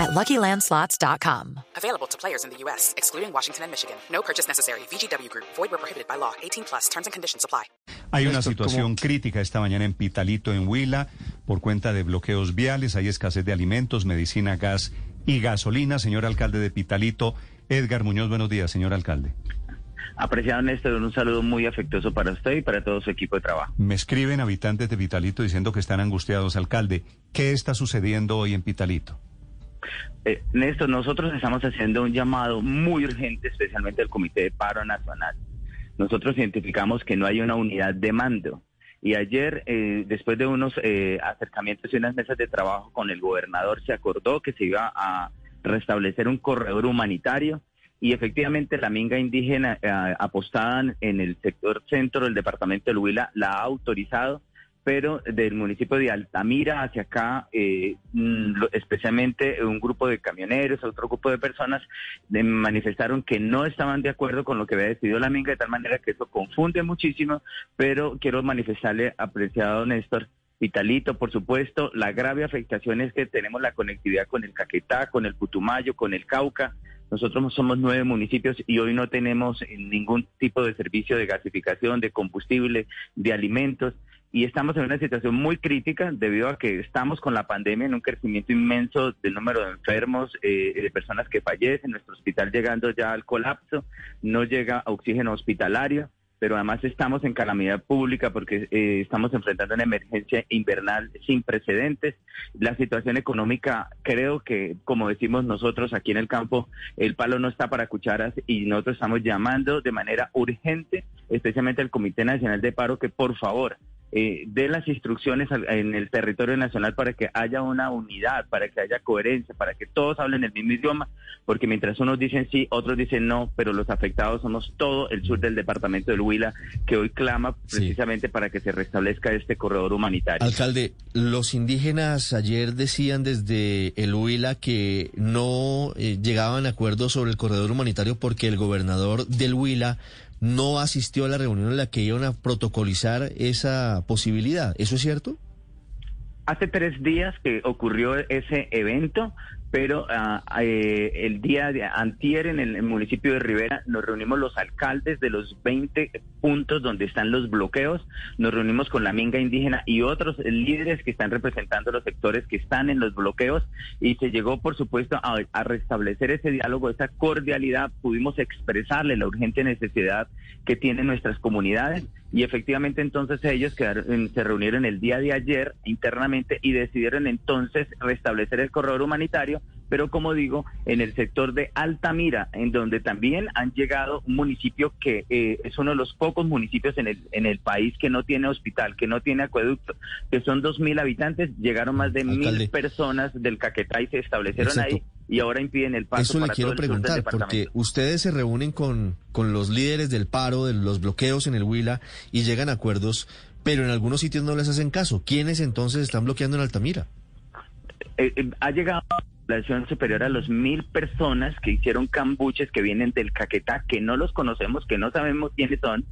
at LuckyLandSlots.com. Available to players in the U.S., excluding Washington and Michigan. No purchase necessary. VGW Group. Void where prohibited by law. 18 plus. Terms and conditions apply. Hay una situación crítica esta mañana en Pitalito, en Huila, por cuenta de bloqueos viales. Hay escasez de alimentos, medicina, gas y gasolina. Señor alcalde de Pitalito, Edgar Muñoz, buenos días, señor alcalde. Apreciado Néstor, un saludo muy afectuoso para usted y para todo su equipo de trabajo. Me escriben habitantes de Pitalito diciendo que están angustiados, alcalde. ¿Qué está sucediendo hoy en Pitalito? Eh, Néstor, nosotros estamos haciendo un llamado muy urgente, especialmente al Comité de Paro Nacional. Nosotros identificamos que no hay una unidad de mando. Y ayer, eh, después de unos eh, acercamientos y unas mesas de trabajo con el gobernador, se acordó que se iba a restablecer un corredor humanitario y efectivamente la minga indígena eh, apostada en el sector centro del departamento de Huila la ha autorizado pero del municipio de Altamira hacia acá, eh, mm, especialmente un grupo de camioneros, otro grupo de personas, de- manifestaron que no estaban de acuerdo con lo que había decidido la minga, de tal manera que eso confunde muchísimo, pero quiero manifestarle, apreciado Néstor, Vitalito, por supuesto, la grave afectación es que tenemos la conectividad con el Caquetá, con el Putumayo, con el Cauca. Nosotros somos nueve municipios y hoy no tenemos eh, ningún tipo de servicio de gasificación, de combustible, de alimentos. Y estamos en una situación muy crítica debido a que estamos con la pandemia en un crecimiento inmenso del número de enfermos, eh, de personas que fallecen, nuestro hospital llegando ya al colapso, no llega oxígeno hospitalario pero además estamos en calamidad pública porque eh, estamos enfrentando una emergencia invernal sin precedentes. La situación económica, creo que, como decimos nosotros aquí en el campo, el palo no está para cucharas y nosotros estamos llamando de manera urgente, especialmente al Comité Nacional de Paro, que por favor eh, dé las instrucciones en el territorio nacional para que haya una unidad, para que haya coherencia, para que todos hablen el mismo idioma, porque mientras unos dicen sí, otros dicen no, pero los afectados somos todo el sur del departamento del Huila, que hoy clama Sí. precisamente para que se restablezca este corredor humanitario. Alcalde, los indígenas ayer decían desde el Huila que no eh, llegaban a acuerdos sobre el corredor humanitario porque el gobernador del Huila no asistió a la reunión en la que iban a protocolizar esa posibilidad. ¿Eso es cierto? Hace tres días que ocurrió ese evento, pero ah, eh, el día de antier en el municipio de Rivera nos reunimos los alcaldes de los 20 puntos donde están los bloqueos, nos reunimos con la minga indígena y otros líderes que están representando los sectores que están en los bloqueos y se llegó, por supuesto, a, a restablecer ese diálogo, esa cordialidad, pudimos expresarle la urgente necesidad que tienen nuestras comunidades y efectivamente entonces ellos quedaron, se reunieron el día de ayer internamente y decidieron entonces restablecer el corredor humanitario, pero como digo, en el sector de Altamira, en donde también han llegado un municipio que eh, es uno de los pocos municipios en el, en el país que no tiene hospital, que no tiene acueducto, que son dos mil habitantes, llegaron más de Alcalde. mil personas del Caquetá y se establecieron Exacto. ahí y ahora impiden el paso Eso le quiero todo preguntar, porque ustedes se reúnen con, con los líderes del paro, de los bloqueos en el Huila y llegan a acuerdos, pero en algunos sitios no les hacen caso. ¿Quiénes entonces están bloqueando en Altamira? eh, eh, ha llegado población superior a los mil personas que hicieron cambuches que vienen del Caquetá, que no los conocemos, que no sabemos quiénes son,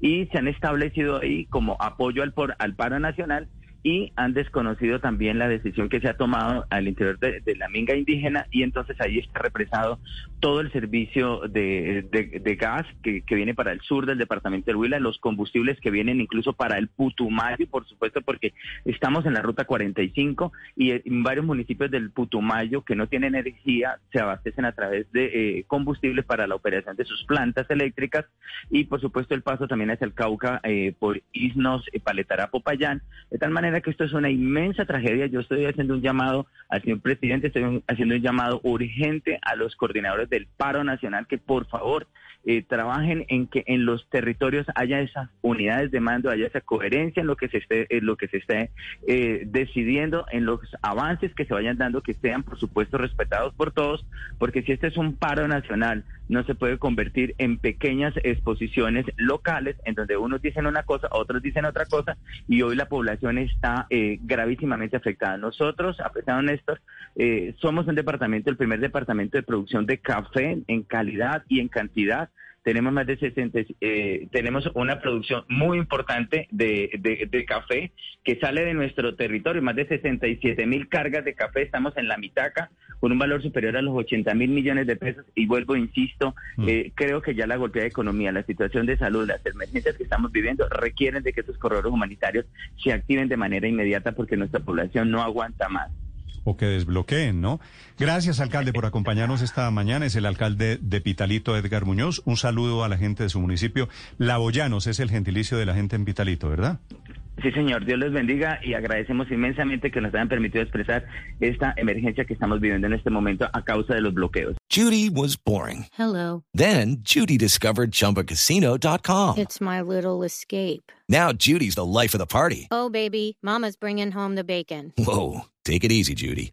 y se han establecido ahí como apoyo al, por, al paro nacional y han desconocido también la decisión que se ha tomado al interior de, de la minga indígena y entonces ahí está represado todo el servicio de, de- de gas que, que viene para el sur del departamento del Huila, los combustibles que vienen incluso para el Putumayo, por supuesto, porque estamos en la ruta 45 y en varios municipios del Putumayo que no tienen energía se abastecen a través de eh, combustible para la operación de sus plantas eléctricas y por supuesto el paso también hacia el Cauca eh, por Isnos, eh, Paletará, Popayán, de tal manera que esto es una inmensa tragedia. Yo estoy haciendo un llamado al señor presidente, estoy haciendo un llamado urgente a los coordinadores del paro nacional que por favor eh, trabajen en que en los territorios haya esas unidades de mando, haya esa coherencia en lo que se esté, en lo que se esté eh, decidiendo, en los avances que se vayan dando, que sean por supuesto respetados por todos, porque si este es un paro nacional, no se puede convertir en pequeñas exposiciones locales en donde unos dicen una cosa, otros dicen otra cosa, y hoy la población está eh, gravísimamente afectada. Nosotros, a pesar de eh, somos un departamento, el primer departamento de producción de café en calidad y en cantidad. Tenemos más de 60, eh, tenemos una producción muy importante de, de, café que sale de nuestro territorio, más de 67 mil cargas de café, estamos en la mitaca con un valor superior a los 80 mil millones de pesos. Y vuelvo, insisto, mm. eh, creo que ya la golpeada economía, la situación de salud, las emergencias que estamos viviendo requieren de que estos corredores humanitarios se activen de manera inmediata porque nuestra población no aguanta más o que desbloqueen, ¿no? Gracias, alcalde, por acompañarnos esta mañana. Es el alcalde de Pitalito, Edgar Muñoz. Un saludo a la gente de su municipio. Laboyanos es el gentilicio de la gente en Pitalito, ¿verdad? Sí, señor, Dios les bendiga y agradecemos inmensamente que nos hayan permitido expresar esta emergencia que estamos viviendo en este momento a causa de los bloqueos. Judy was boring. Hello. Then, Judy discovered chumbacasino.com. It's my little escape. Now, Judy's the life of the party. Oh, baby, mama's bringing home the bacon. Whoa, take it easy, Judy.